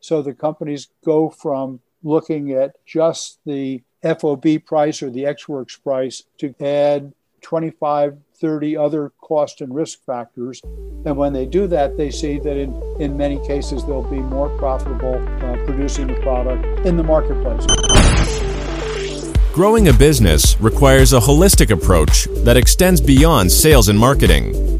So the companies go from looking at just the FOB price or the Ex Works price to add 25, 30 other cost and risk factors. And when they do that, they see that in, in many cases they'll be more profitable uh, producing the product in the marketplace. Growing a business requires a holistic approach that extends beyond sales and marketing.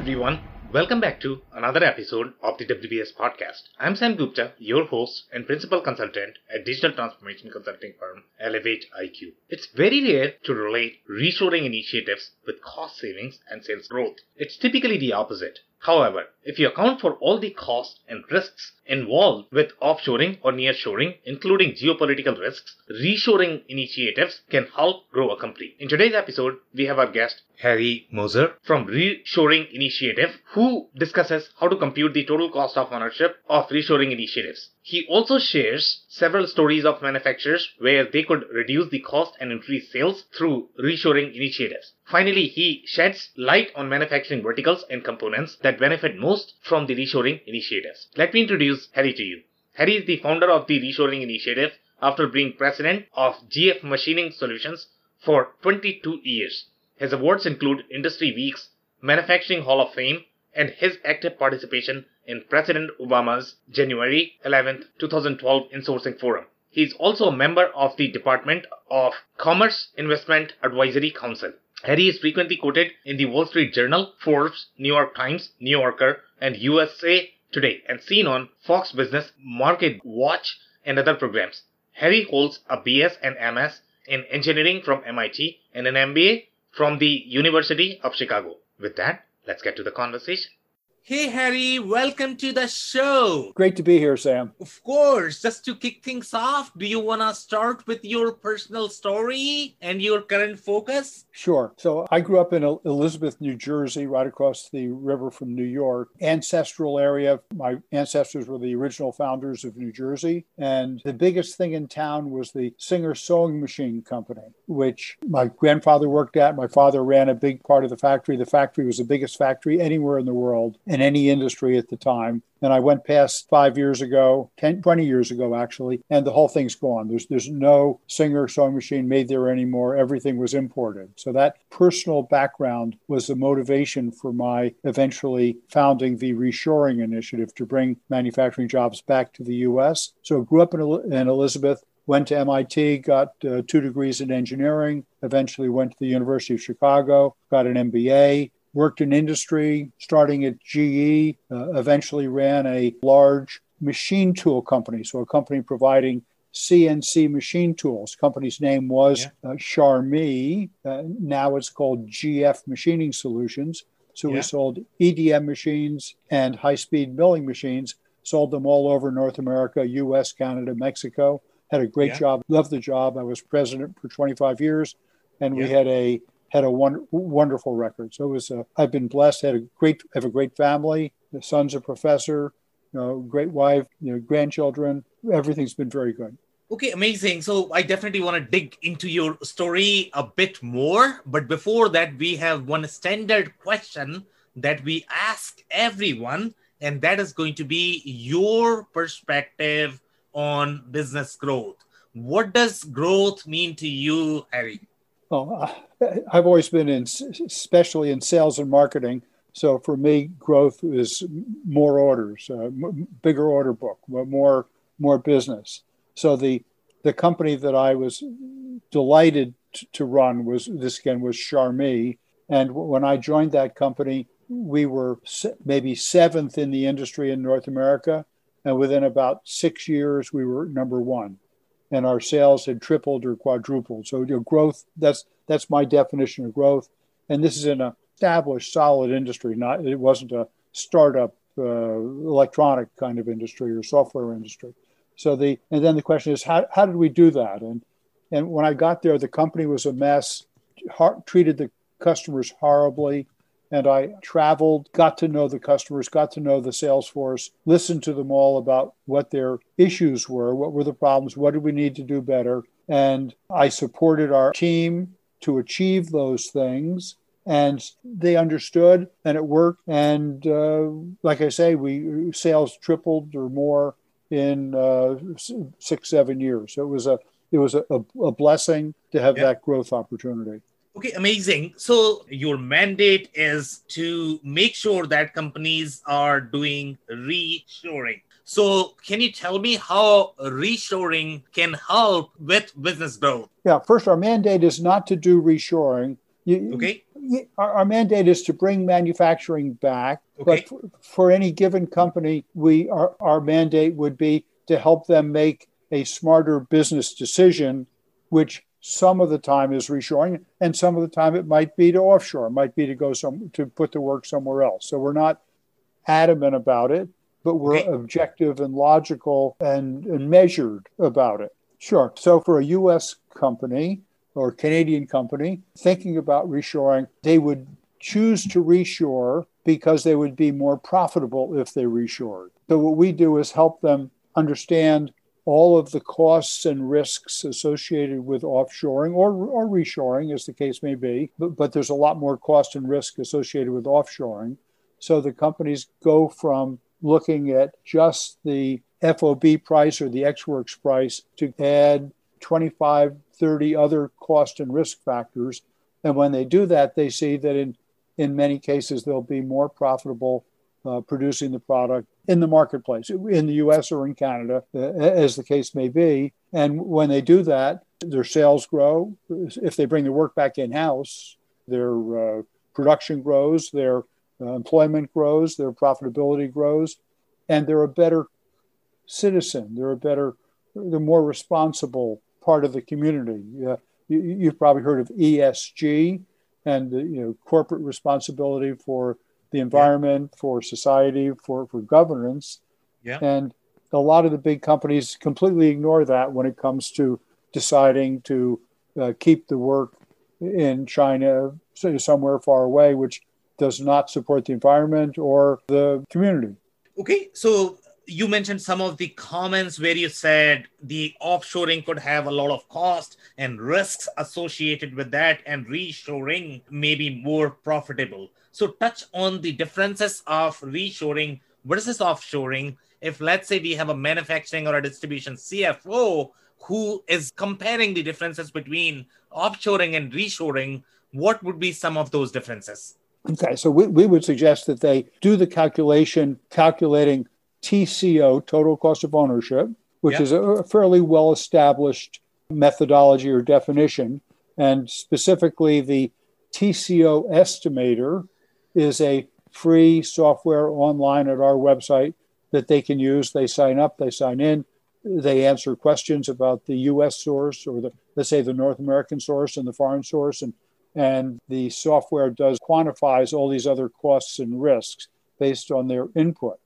Everyone, welcome back to another episode of the WBS podcast. I'm Sam Gupta, your host and principal consultant at digital transformation consulting firm Elevate IQ. It's very rare to relate reshoring initiatives with cost savings and sales growth. It's typically the opposite. However, if you account for all the costs and risks involved with offshoring or nearshoring, including geopolitical risks, reshoring initiatives can help grow a company. In today's episode, we have our guest Harry Moser from Reshoring Initiative, who discusses how to compute the total cost of ownership of reshoring initiatives. He also shares several stories of manufacturers where they could reduce the cost and increase sales through reshoring initiatives. Finally, he sheds light on manufacturing verticals and components that benefit most from the reshoring initiatives. Let me introduce Harry to you. Harry is the founder of the reshoring initiative after being president of GF Machining Solutions for 22 years. His awards include Industry Week's Manufacturing Hall of Fame and his active participation in President Obama's January 11, 2012 Insourcing Forum. He is also a member of the Department of Commerce Investment Advisory Council. Harry is frequently quoted in the Wall Street Journal, Forbes, New York Times, New Yorker, and USA Today, and seen on Fox Business, Market Watch, and other programs. Harry holds a BS and MS in engineering from MIT and an MBA from the University of Chicago. With that, let's get to the conversation. Hey, Harry, welcome to the show. Great to be here, Sam. Of course. Just to kick things off, do you want to start with your personal story and your current focus? Sure. So I grew up in Elizabeth, New Jersey, right across the river from New York. Ancestral area. My ancestors were the original founders of New Jersey. And the biggest thing in town was the Singer Sewing Machine Company, which my grandfather worked at. My father ran a big part of the factory. The factory was the biggest factory anywhere in the world in any industry at the time. And I went past five years ago, 10, 20 years ago, actually, and the whole thing's gone. There's, there's no Singer sewing machine made there anymore. Everything was imported. So that personal background was the motivation for my eventually founding the Reshoring Initiative to bring manufacturing jobs back to the U.S. So I grew up in, in Elizabeth, went to MIT, got uh, two degrees in engineering, eventually went to the University of Chicago, got an MBA, worked in industry, starting at GE, uh, eventually ran a large machine tool company, so a company providing CNC machine tools. Company's name was yeah. uh, Charmilles. Uh, now it's called GF Machining Solutions. So yeah. we sold EDM machines and high-speed milling machines. Sold them all over North America, U.S., Canada, Mexico. Had a great yeah. job. Loved the job. I was president for 25 years, and we had a had a won- wonderful record. So it was. A, I've been blessed. Had a great. Have a great family. The son's a professor. You know, great wife. You know, grandchildren. Everything's been very good. Okay, amazing. So I definitely want to dig into your story a bit more. But before that, we have one standard question that we ask everyone, and that is going to be your perspective on business growth. What does growth mean to you, Harry? Well, I've always been in, especially in sales and marketing. So for me, growth is more orders, uh, bigger order book, more more business. So the the company that I was delighted to run was this again was Charmilles, and when I joined that company, we were maybe seventh in the industry in North America, and within about six years, we were number one and our sales had tripled or quadrupled. So you know, growth that's that's my definition of growth. And this is an established, solid industry. Not it wasn't a startup uh, electronic kind of industry or software industry. So the and then the question is how, how did we do that? And and when I got there, the company was a mess, har- treated the customers horribly. And I traveled, got to know the customers, got to know the sales force, listened to them all about what their issues were, what were the problems, what did we need to do better. And I supported our team to achieve those things. And they understood and it worked. And uh, like I say, we sales tripled or more in uh, six, seven years. So it was a it was a, a blessing to have that growth opportunity. Okay, amazing. So your mandate is to make sure that companies are doing reshoring. So can you tell me how reshoring can help with business growth? Yeah, first, our mandate is not to do reshoring. You, okay. Our, our, mandate is to bring manufacturing back. Okay. But for, for any given company, we our, our mandate would be to help them make a smarter business decision, which some of the time is reshoring, and some of the time it might be to offshore, it might be to go some to put the work somewhere else. So we're not adamant about it, but we're okay. objective and logical and, and measured about it. Sure. So for a U.S. company or Canadian company thinking about reshoring, they would choose to reshore because they would be more profitable if they reshored. So what we do is help them understand all of the costs and risks associated with offshoring or, or reshoring, as the case may be, but, but there's a lot more cost and risk associated with offshoring. So the companies go from looking at just the FOB price or the Ex Works price to add 25, 30 other cost and risk factors. And when they do that, they see that in, in many cases they'll be more profitable uh, producing the product in the marketplace, in the US or in Canada, uh, as the case may be. And when they do that, their sales grow. If they bring the work back in house, their uh, production grows, their uh, employment grows, their profitability grows, and they're a better citizen. They're a better, they're more responsible part of the community. Uh, you, have probably heard of ESG and you know corporate responsibility for the environment, yeah. for society, for, for governance. Yeah. And a lot of the big companies completely ignore that when it comes to deciding to uh, keep the work in China somewhere far away, which does not support the environment or the community. Okay, so you mentioned some of the comments where you said the offshoring could have a lot of cost and risks associated with that, and reshoring may be more profitable. So, touch on the differences of reshoring versus offshoring. If, let's say, we have a manufacturing or a distribution CFO who is comparing the differences between offshoring and reshoring, what would be some of those differences? Okay, so we, we would suggest that they do the calculation, calculating TCO, total cost of ownership, which yep. is a fairly well established methodology or definition. And specifically, the TCO estimator is a free software online at our website that they can use. They sign up, they sign in, they answer questions about the US source or the let's say the North American source and the foreign source and and the software does quantifies all these other costs and risks based on their input.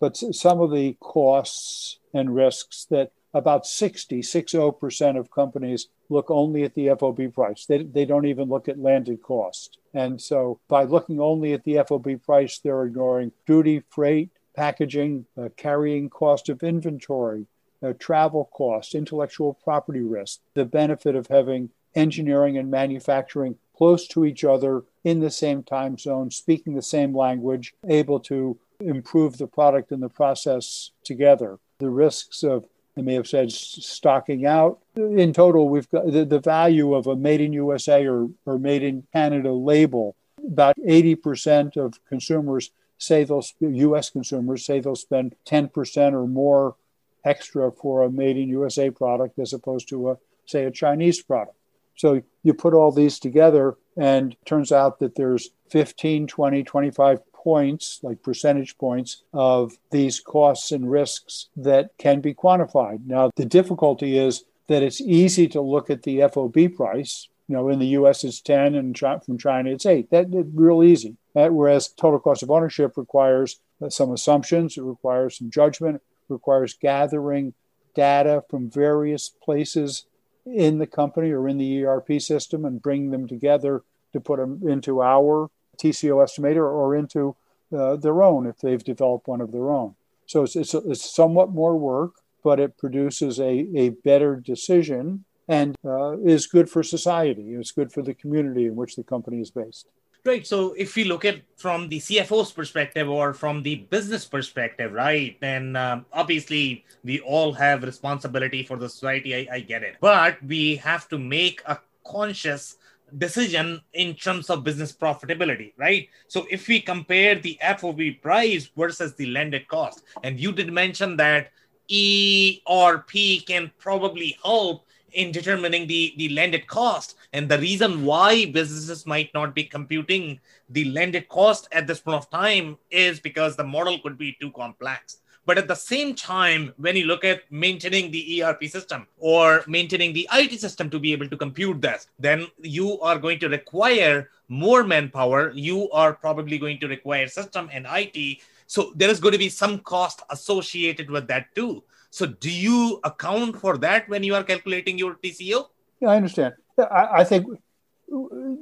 But some of the costs and risks that about 60, 60% of companies look only at the FOB price. They, they don't even look at landed cost. And so by looking only at the FOB price, they're ignoring duty, freight, packaging, uh, carrying cost of inventory, uh, travel costs, intellectual property risk, the benefit of having engineering and manufacturing close to each other in the same time zone, speaking the same language, able to improve the product and the process together. The risks of I may have said stocking out. In total, we've got the, the value of a made in USA or, or made in Canada label. About 80% of consumers say they'll, US consumers say they'll spend 10% or more extra for a made in USA product as opposed to a, say, a Chinese product. So you put all these together, and turns out that there's 15, 20, 25 points, like percentage points, of these costs and risks that can be quantified. Now, the difficulty is that it's easy to look at the FOB price. You know, in the US it's 10 and from China it's 8. That's real easy. Whereas total cost of ownership requires some assumptions, it requires some judgment, requires gathering data from various places in the company or in the ERP system and bring them together to put them into our TCO estimator or into uh, their own if they've developed one of their own. So it's, it's, it's somewhat more work, but it produces a, a better decision and uh, is good for society. It's good for the community in which the company is based. Right. So if we look at from the CFO's perspective or from the business perspective, right, then um, obviously we all have responsibility for the society. I, I get it, but we have to make a conscious decision in terms of business profitability, right? So if we compare the FOB price versus the landed cost, and you did mention that ERP can probably help in determining the, the landed cost. And the reason why businesses might not be computing the landed cost at this point of time is because the model could be too complex. But at the same time, when you look at maintaining the ERP system or maintaining the IT system to be able to compute this, then you are going to require more manpower. You are probably going to require system and IT. So there is going to be some cost associated with that too. So, do you account for that when you are calculating your TCO? Yeah, I understand. I, I think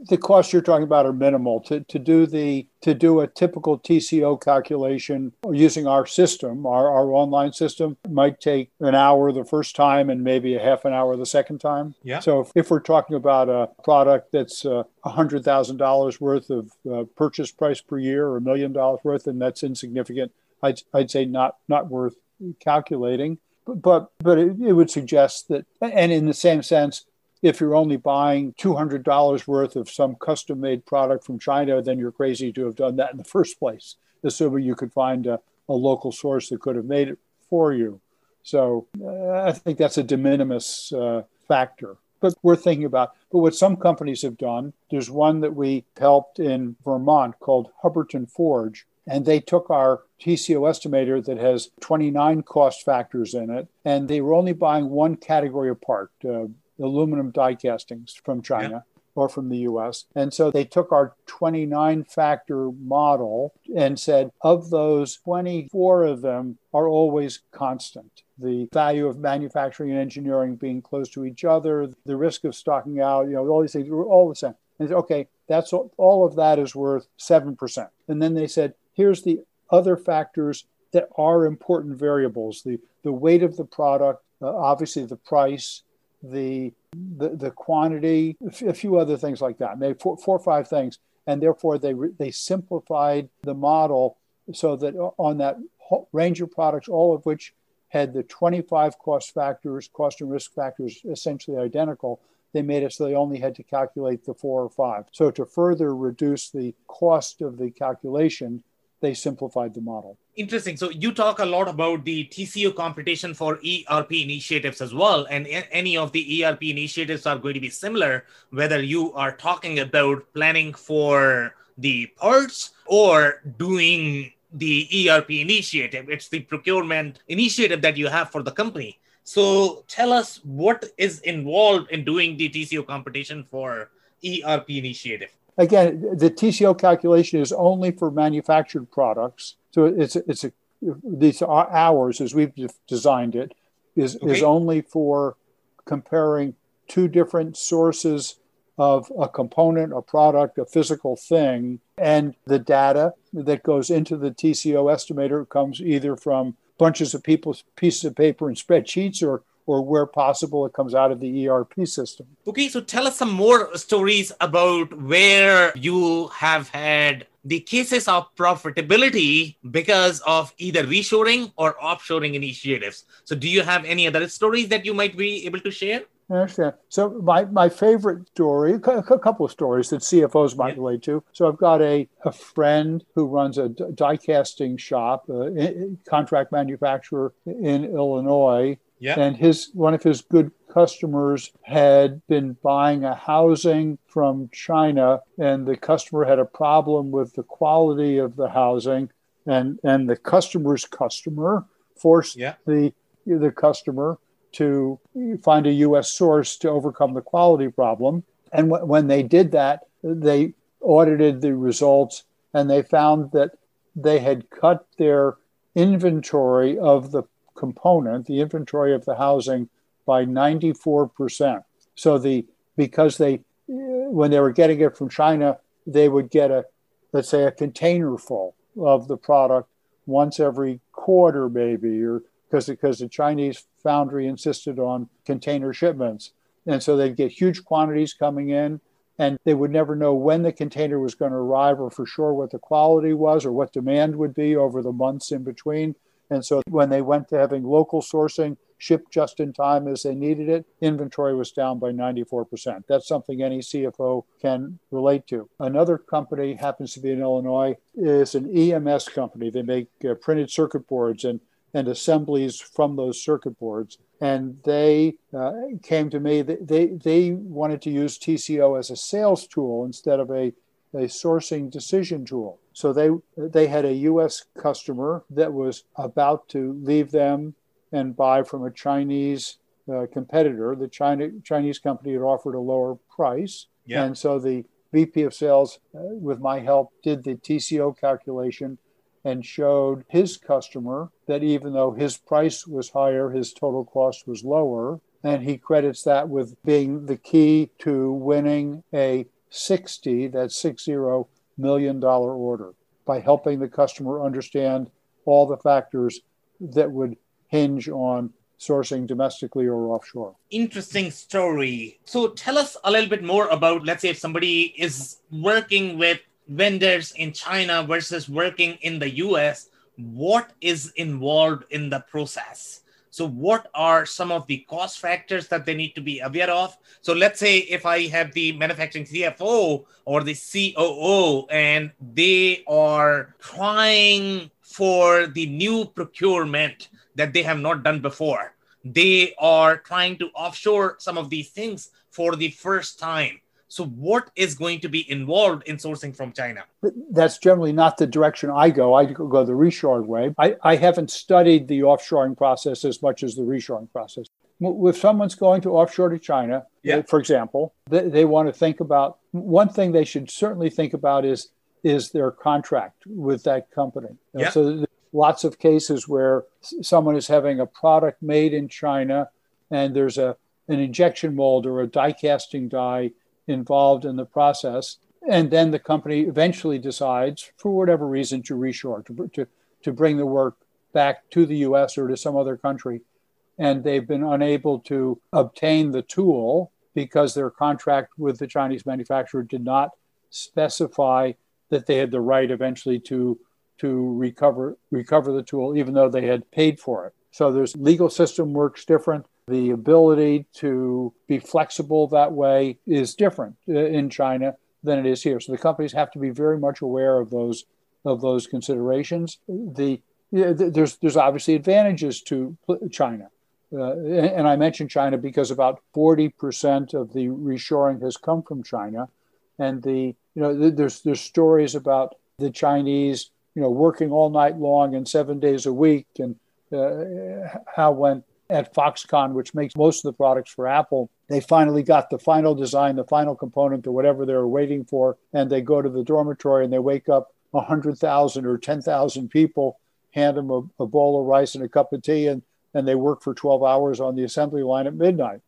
the costs you're talking about are minimal to, to do the to do a typical TCO calculation using our system, our, our online system, might take an hour the first time and maybe a half an hour the second time. Yeah. So if, if we're talking about a product that's uh, a hundred thousand dollars worth of uh, purchase price per year or a million dollars worth, and that's insignificant, I'd, I'd say not not worth calculating. But but it, it would suggest that, and in the same sense, if you're only buying $200 worth of some custom made product from China, then you're crazy to have done that in the first place, assuming you could find a, a local source that could have made it for you. So uh, I think that's a de minimis uh, factor. But we're thinking about, but what some companies have done, there's one that we helped in Vermont called Hubbardton Forge, and they took our TCO estimator that has 29 cost factors in it, and they were only buying one category of part, uh, aluminum die castings from China. Yeah. Or from the US. And so they took our 29 factor model and said, of those, 24 of them are always constant. The value of manufacturing and engineering being close to each other, the risk of stocking out, you know, all these things were all the same. And said, okay, that's all, all of that is worth 7%. And then they said, here's the other factors that are important variables the, the weight of the product, uh, obviously the price, the, the, the quantity, a few other things like that, maybe four, four or five things. And therefore, they, they simplified the model so that on that range of products, all of which had the 25 cost factors, cost and risk factors essentially identical, they made it so they only had to calculate the four or five. So to further reduce the cost of the calculation, they simplified the model. Interesting. So you talk a lot about the TCO computation for ERP initiatives as well, and any of the ERP initiatives are going to be similar, whether you are talking about planning for the parts or doing the ERP initiative. It's the procurement initiative that you have for the company. So tell us what is involved in doing the TCO computation for ERP initiative again, the TCO calculation is only for manufactured products. So it's it's a these hours as we've designed it is okay. is only for comparing two different sources of a component, a product, a physical thing, and the data that goes into the TCO estimator comes either from bunches of people's pieces of paper and spreadsheets or or where possible it comes out of the ERP system. Okay, so tell us some more stories about where you have had the cases of profitability because of either reshoring or offshoring initiatives. So, do you have any other stories that you might be able to share? I understand. So my, my favorite story, a couple of stories that CFOs might yeah. relate to. So I've got a, a friend who runs a die casting shop, uh, a contract manufacturer in Illinois, yeah. And his one of his good customers had been buying a housing from China, and the customer had a problem with the quality of the housing, and and the customer's customer forced yeah. the the customer to find a U.S. source to overcome the quality problem. And w- when they did that, they audited the results, and they found that they had cut their inventory of the component, the inventory of the housing, by 94%. So the because they when they were getting it from China, they would get a let's say a container full of the product once every quarter maybe or because because the Chinese foundry insisted on container shipments. And so they'd get huge quantities coming in and they would never know when the container was going to arrive or for sure what the quality was or what demand would be over the months in between. And so when they went to having local sourcing, shipped just in time as they needed it, inventory was down by 94%. That's something any CFO can relate to. Another company happens to be in Illinois is an EMS company. They make uh, printed circuit boards and and assemblies from those circuit boards. And they uh, came to me. They they wanted to use TCO as a sales tool instead of a a sourcing decision tool. So they they had a U.S. customer that was about to leave them and buy from a Chinese uh, competitor. The China Chinese company had offered a lower price, yeah. and so the VP of Sales, uh, with my help, did the TCO calculation and showed his customer that even though his price was higher, his total cost was lower. And he credits that with being the key to winning a 60, that's 60 million dollar order by helping the customer understand all the factors that would hinge on sourcing domestically or offshore. Interesting story. So tell us a little bit more about, let's say, if somebody is working with vendors in China versus working in the US, what is involved in the process? So, what are some of the cost factors that they need to be aware of? So, let's say if I have the manufacturing CFO or the COO and they are trying for the new procurement that they have not done before, they are trying to offshore some of these things for the first time. So, what is going to be involved in sourcing from China? That's generally not the direction I go. I go the reshoring way. I, I haven't studied the offshoring process as much as the reshoring process. If someone's going to offshore to China, yeah. for example, they, they want to think about one thing they should certainly think about is is their contract with that company. Yeah. So lots of cases where someone is having a product made in China and there's a an injection mold or a die casting die involved in the process. And then the company eventually decides, for whatever reason, to reshore, to, to, to bring the work back to the US or to some other country. And they've been unable to obtain the tool because their contract with the Chinese manufacturer did not specify that they had the right eventually to, to recover, recover the tool, even though they had paid for it. So there's legal system works different. The ability to be flexible that way is different uh, in China than it is here. So the companies have to be very much aware of those of those considerations. The there's there's obviously advantages to China, uh, and I mentioned China because about forty percent of the reshoring has come from China, and the you know there's there's stories about the Chinese you know working all night long and seven days a week, and uh, how when at Foxconn, which makes most of the products for Apple, they finally got the final design, the final component, or whatever they were waiting for, and they go to the dormitory and they wake up 100,000 or 10,000 people, hand them a, a, bowl of rice and a cup of tea, and, and they work for 12 hours on the assembly line at midnight.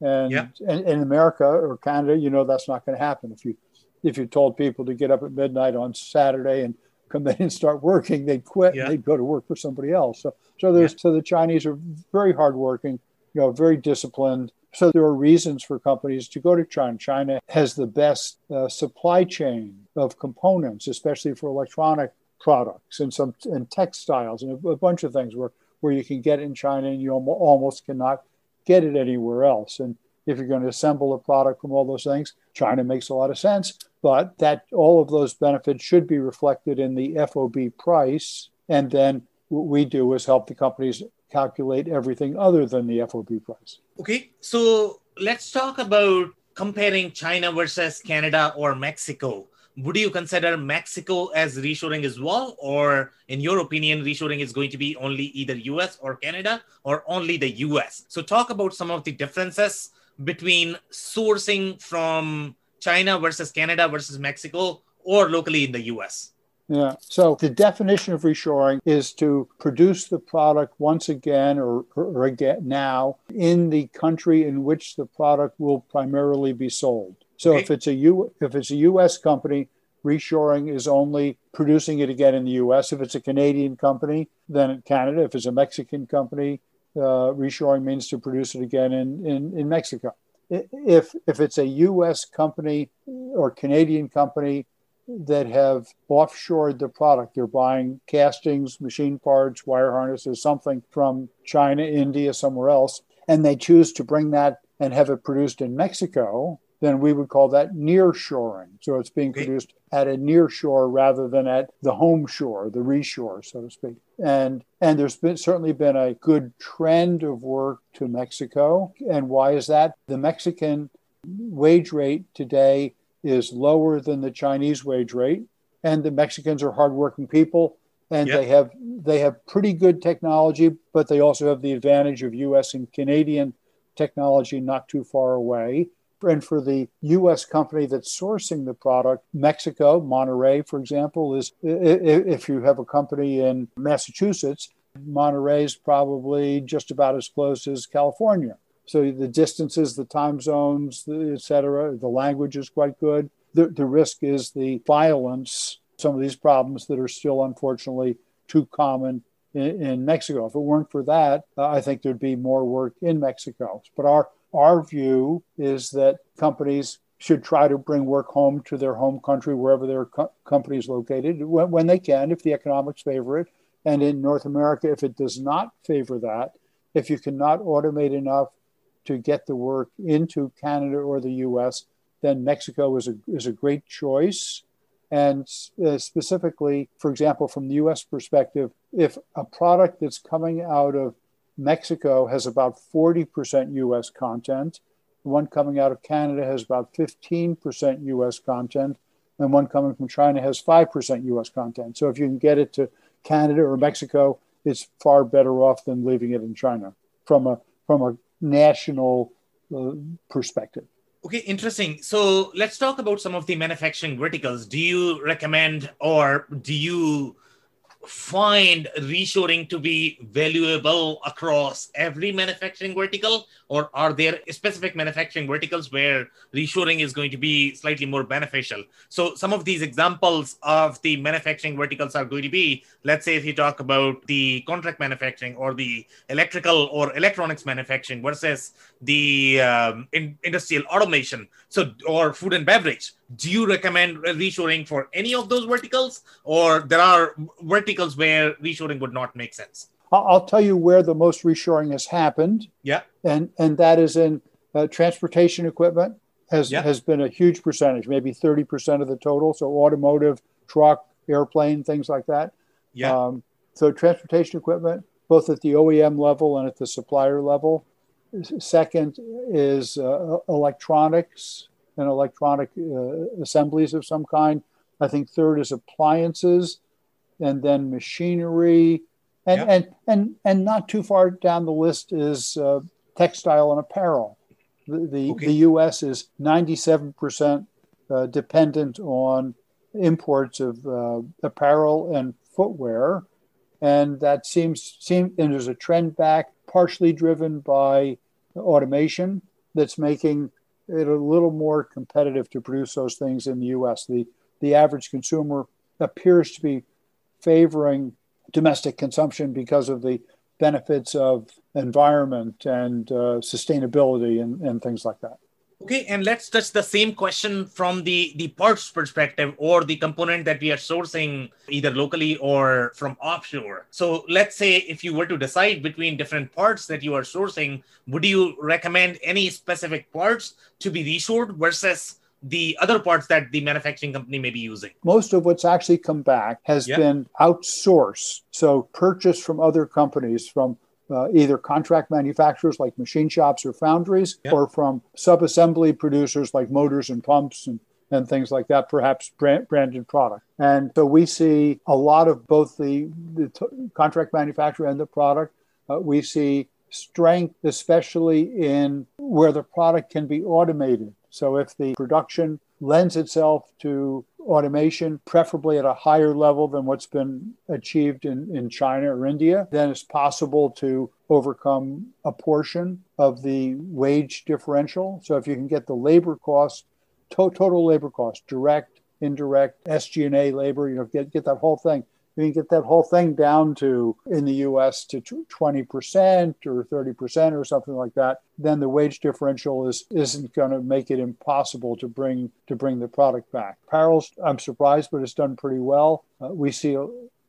And, yeah. and in America or Canada, you know that's not going to happen. If you if you told people to get up at midnight on Saturday and come in and start working, they'd quit yeah. and they'd go to work for somebody else. So, so there's yeah. so the Chinese are very hardworking, you know, very disciplined. So there are reasons for companies to go to China. China has the best uh, supply chain of components, especially for electronic products and some and textiles and a, a bunch of things where where you can get in China and you almost cannot get it anywhere else. And if you're going to assemble a product from all those things, China makes a lot of sense. But that all of those benefits should be reflected in the FOB price. And then what we do is help the companies calculate everything other than the FOB price. Okay, so let's talk about comparing China versus Canada or Mexico. Would you consider Mexico as reshoring as well? Or, in your opinion, reshoring is going to be only either US or Canada or only the US? So, talk about some of the differences between sourcing from China versus Canada versus Mexico or locally in the US? Yeah. So the definition of reshoring is to produce the product once again or, or, again now in the country in which the product will primarily be sold. So okay. if it's a U if it's a US company, reshoring is only producing it again in the US. If it's a Canadian company, then in Canada. If it's a Mexican company, uh, reshoring means to produce it again in, in, in Mexico. If if it's a US company or Canadian company that have offshored the product. They're buying castings, machine parts, wire harnesses, something from China, India, somewhere else, and they choose to bring that and have it produced in Mexico, then we would call that near shoring. So it's being produced at a near shore rather than at the home shore, the reshore, so to speak. And and there's been certainly been a good trend of work to Mexico. And why is that? The Mexican wage rate today is lower than the Chinese wage rate, and the Mexicans are hardworking people, and yep. they have they have pretty good technology, but they also have the advantage of U.S. and Canadian technology not too far away. And for the U.S. company that's sourcing the product, Mexico, Monterrey, for example, is if you have a company in Massachusetts, Monterrey is probably just about as close as California. So the distances, the time zones, et cetera, the language is quite good. The, the risk is the violence, some of these problems that are still unfortunately too common in, in Mexico. If it weren't for that, uh, I think there'd be more work in Mexico. But our our view is that companies should try to bring work home to their home country, wherever their co- company is located, when, when they can, if the economics favor it. And in North America, if it does not favor that, if you cannot automate enough to get the work into Canada or the US, then Mexico is a, is a great choice. And uh, specifically, for example, from the US perspective, if a product that's coming out of Mexico has about 40% US content, The one coming out of Canada has about 15% US content, and one coming from China has 5% US content. So if you can get it to Canada or Mexico, it's far better off than leaving it in China from a from a national uh, perspective. Okay, interesting. So let's talk about some of the manufacturing verticals. Do you recommend or do you find reshoring to be valuable across every manufacturing vertical? Or are there specific manufacturing verticals where reshoring is going to be slightly more beneficial? So some of these examples of the manufacturing verticals are going to be let's say if you talk about the contract manufacturing or the electrical or electronics manufacturing versus the um, in, industrial automation so or food and beverage do you recommend reshoring for any of those verticals or there are verticals where reshoring would not make sense I'll tell you where the most reshoring has happened. Yeah. And and that is in uh, transportation equipment has yeah. has been a huge percentage, maybe 30% of the total. So automotive, truck, airplane, things like that. Yeah. Um, so transportation equipment, both at the OEM level and at the supplier level. Second is uh, electronics and electronic uh, assemblies of some kind. I think third is appliances, and then machinery, and yep. and and and not too far down the list is uh, textile and apparel. The the, okay. the U.S. is ninety seven percent uh, dependent on imports of uh, apparel and footwear, and that seems seem and there's a trend back, partially driven by automation that's making it a little more competitive to produce those things in the U.S. The the average consumer appears to be favoring domestic consumption because of the benefits of environment and uh, sustainability and, and things like that. Okay, and let's touch the same question from the the parts perspective or the component that we are sourcing either locally or from offshore. So let's say if you were to decide between different parts that you are sourcing, would you recommend any specific parts to be reshored versus the other parts that the manufacturing company may be using? Most of what's actually come back has yep. been outsourced. So purchased from other companies, from uh, either contract manufacturers like machine shops or foundries, yep. or from sub-assembly producers like motors and pumps and, and things like that, perhaps brand, branded product. And so we see a lot of both the, the t- contract manufacturer and the product. Uh, we see strength, especially in where the product can be automated. So if the production lends itself to automation, preferably at a higher level than what's been achieved in, in China or India, then it's possible to overcome a portion of the wage differential. So if you can get the labor cost, to- total labor cost, direct, indirect, SG&A labor, you know, get, get that whole thing you can get that whole thing down to in the US to 20% or 30% or something like that, then the wage differential is isn't going to make it impossible to bring to bring the product back. Apparel's I'm surprised, but it's done pretty well. Uh, we see a,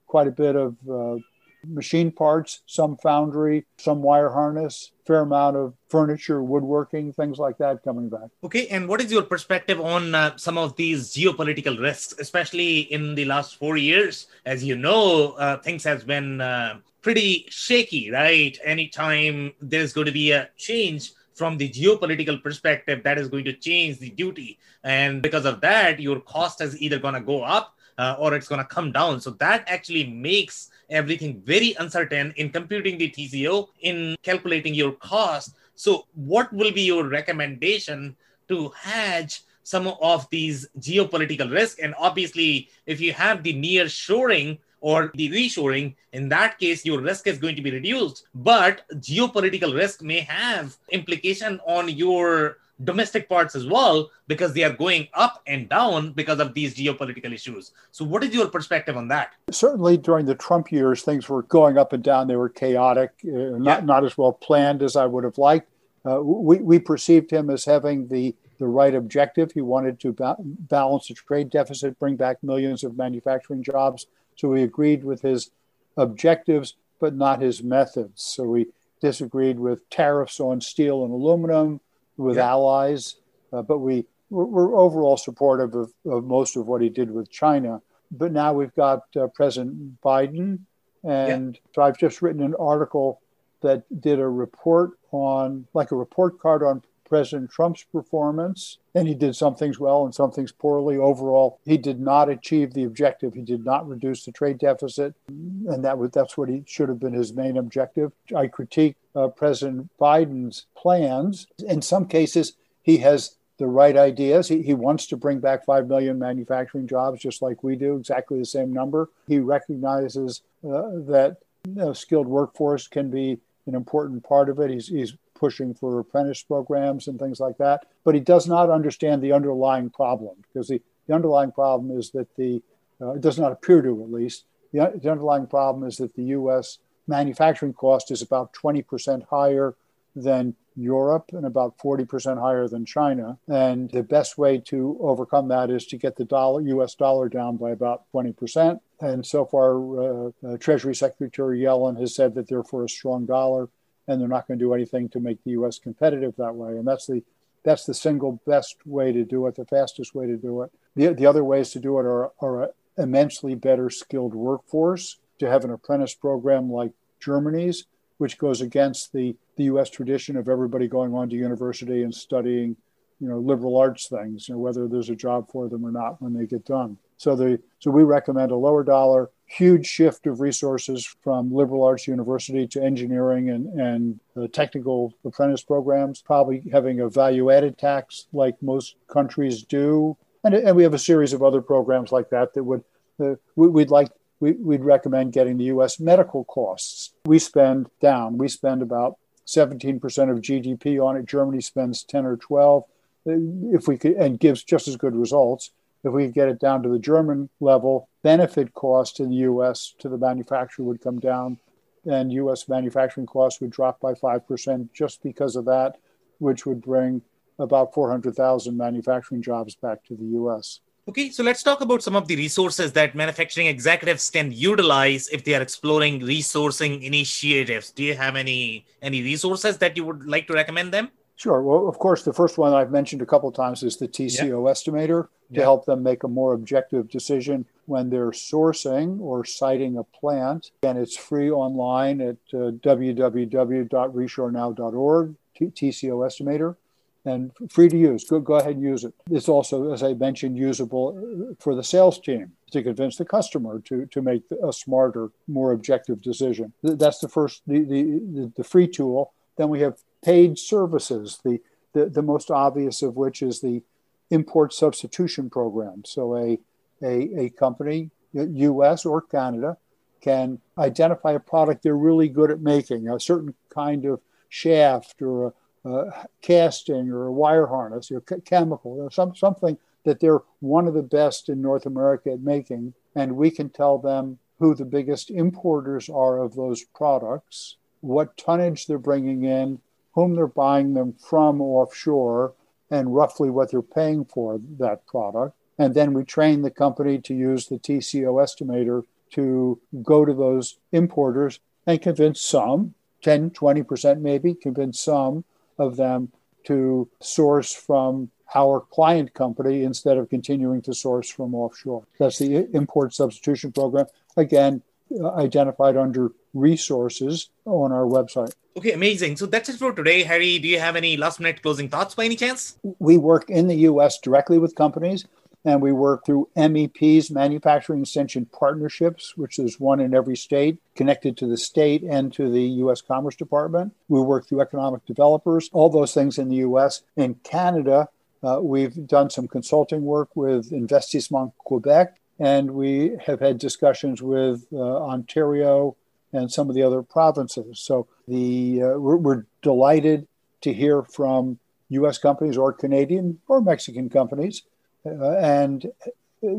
quite a bit of uh, machine parts, some foundry, some wire harness, fair amount of furniture, woodworking, things like that coming back. Okay, and what is your perspective on uh, some of these geopolitical risks, especially in the last four years? As you know, uh, things has been uh, pretty shaky, right? Anytime there's going to be a change from the geopolitical perspective, that is going to change the duty, and because of that, your cost is either going to go up uh, or it's going to come down. So that actually makes everything very uncertain in computing the TCO, in calculating your cost. So, what will be your recommendation to hedge some of these geopolitical risks? And obviously, if you have the near shoring or the reshoring, in that case, your risk is going to be reduced. But geopolitical risk may have implication on your domestic parts as well because they are going up and down because of these geopolitical issues. So, what is your perspective on that? Certainly, during the Trump years, things were going up and down. They were chaotic, uh, not yeah. not as well planned as I would have liked. Uh, we we perceived him as having the the right objective. He wanted to ba- balance the trade deficit, bring back millions of manufacturing jobs. So we agreed with his objectives, but not his methods. So we disagreed with tariffs on steel and aluminum with yeah. allies, uh, but we we're, overall supportive of, of most of what he did with China. But now we've got uh, President Biden, and yeah. so I've just written an article that did a report on, like a report card on President Trump's performance, and he did some things well and some things poorly. Overall, he did not achieve the objective. He did not reduce the trade deficit, and that was that's what he should have been his main objective. I critique uh, President Biden's plans. In some cases, he has the right ideas. He, he wants to bring back 5 million manufacturing jobs, just like we do, exactly the same number. He recognizes uh, that know, skilled workforce can be an important part of it. He's, he's pushing for apprentice programs and things like that. But he does not understand the underlying problem because the, the underlying problem is that the, uh, it does not appear to at least, the, the underlying problem is that the US manufacturing cost is about 20% higher than Europe and about 40% higher than China. And the best way to overcome that is to get the dollar, US dollar down by about 20%. And so far, uh, uh, Treasury Secretary Yellen has said that they're for a strong dollar and they're not going to do anything to make the U.S. competitive that way. And that's the that's the single best way to do it, the fastest way to do it. The, the other ways to do it are, are an immensely better skilled workforce, to have an apprentice program like Germany's, which goes against the, the U.S. tradition of everybody going on to university and studying, you know, liberal arts things, you know, whether there's a job for them or not when they get done. So the so we recommend a lower dollar, huge shift of resources from liberal arts university to engineering and, and technical apprentice programs, probably having a value added tax like most countries do. And, and we have a series of other programs like that that would, uh, we, would like, we, we'd recommend getting the US medical costs. We spend down, we spend about 17% of GDP on it. Germany spends 10 or 12 uh, if we could, and gives just as good results if we could get it down to the German level, benefit cost in the US to the manufacturer would come down and US manufacturing costs would drop by 5% just because of that, which would bring about 400,000 manufacturing jobs back to the US. Okay, so let's talk about some of the resources that manufacturing executives can utilize if they are exploring resourcing initiatives. Do you have any any resources that you would like to recommend them? Sure. Well, of course, the first one I've mentioned a couple times is the TCO yeah. estimator to yeah. help them make a more objective decision when they're sourcing or siting a plant. And it's free online at uh, www.reshorenow.org, T- TCO estimator, and free to use. Go, go ahead and use it. It's also, as I mentioned, usable uh, for the sales team to convince the customer to, to make a smarter, more objective decision. That's the first, the, the, the free tool. Then we have paid services, the, the, the most obvious of which is the import substitution program. So a, a, a company, uh, US or Canada, can identify a product they're really good at making, a certain kind of shaft or a, a casting or a wire harness or chemical, or some, something that they're one of the best in North America at making. And we can tell them who the biggest importers are of those products, what tonnage they're bringing in, whom they're buying them from offshore, and roughly what they're paying for that product. And then we train the company to use the TCO estimator to go to those importers and convince some, 10, 20% maybe, convince some of them to source from our client company instead of continuing to source from offshore. That's the import substitution program. Again, uh, identified under resources on our website. Okay, amazing. So that's it for today. Harry, do you have any last minute closing thoughts by any chance? We work in the US directly with companies and we work through MEPs, manufacturing extension partnerships, which is one in every state, connected to the state and to the U.S. Commerce Department. We work through economic developers, all those things in the U.S. In Canada, uh, we've done some consulting work with Investissement Quebec, and we have had discussions with uh, Ontario and some of the other provinces. So the uh, we're, we're delighted to hear from U.S. companies or Canadian or Mexican companies uh, and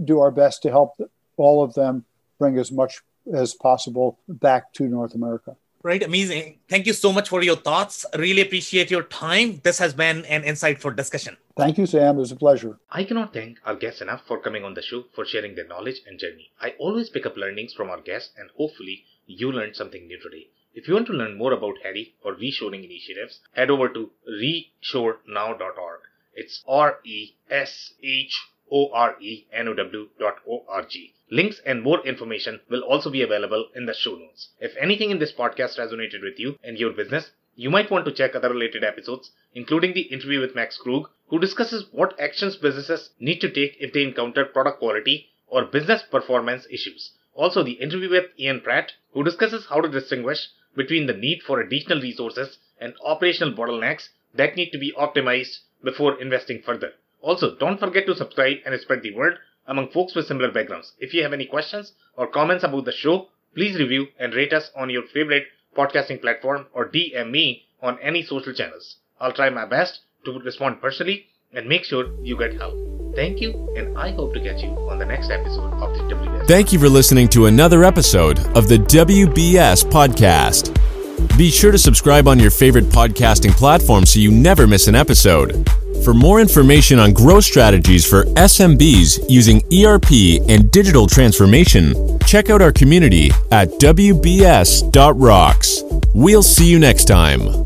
do our best to help all of them bring as much as possible back to North America. Right, amazing. Thank you so much for your thoughts. Really appreciate your time. This has been an insightful discussion. Thank you, Sam. It was a pleasure. I cannot thank our guests enough for coming on the show for sharing their knowledge and journey. I always pick up learnings from our guests, and hopefully, you learned something new today. If you want to learn more about Harry or reshoring initiatives, head over to reshorenow.org. It's R E S H O R E N O W dot O R G. Links and more information will also be available in the show notes. If anything in this podcast resonated with you and your business, you might want to check other related episodes, including the interview with Max Krug, who discusses what actions businesses need to take if they encounter product quality or business performance issues. Also, the interview with Ian Pratt, who discusses how to distinguish between the need for additional resources and operational bottlenecks that need to be optimized before investing further. Also, don't forget to subscribe and spread the word among folks with similar backgrounds. If you have any questions or comments about the show, please review and rate us on your favorite podcasting platform or DM me on any social channels. I'll try my best to respond personally and make sure you get help. Thank you, and I hope to catch you on the next episode of the WBS. Thank you for listening to another episode of the WBS Podcast. Be sure to subscribe on your favorite podcasting platform so you never miss an episode. For more information on growth strategies for SMBs using ERP and digital transformation, check out our community at WBS.rocks. We'll see you next time.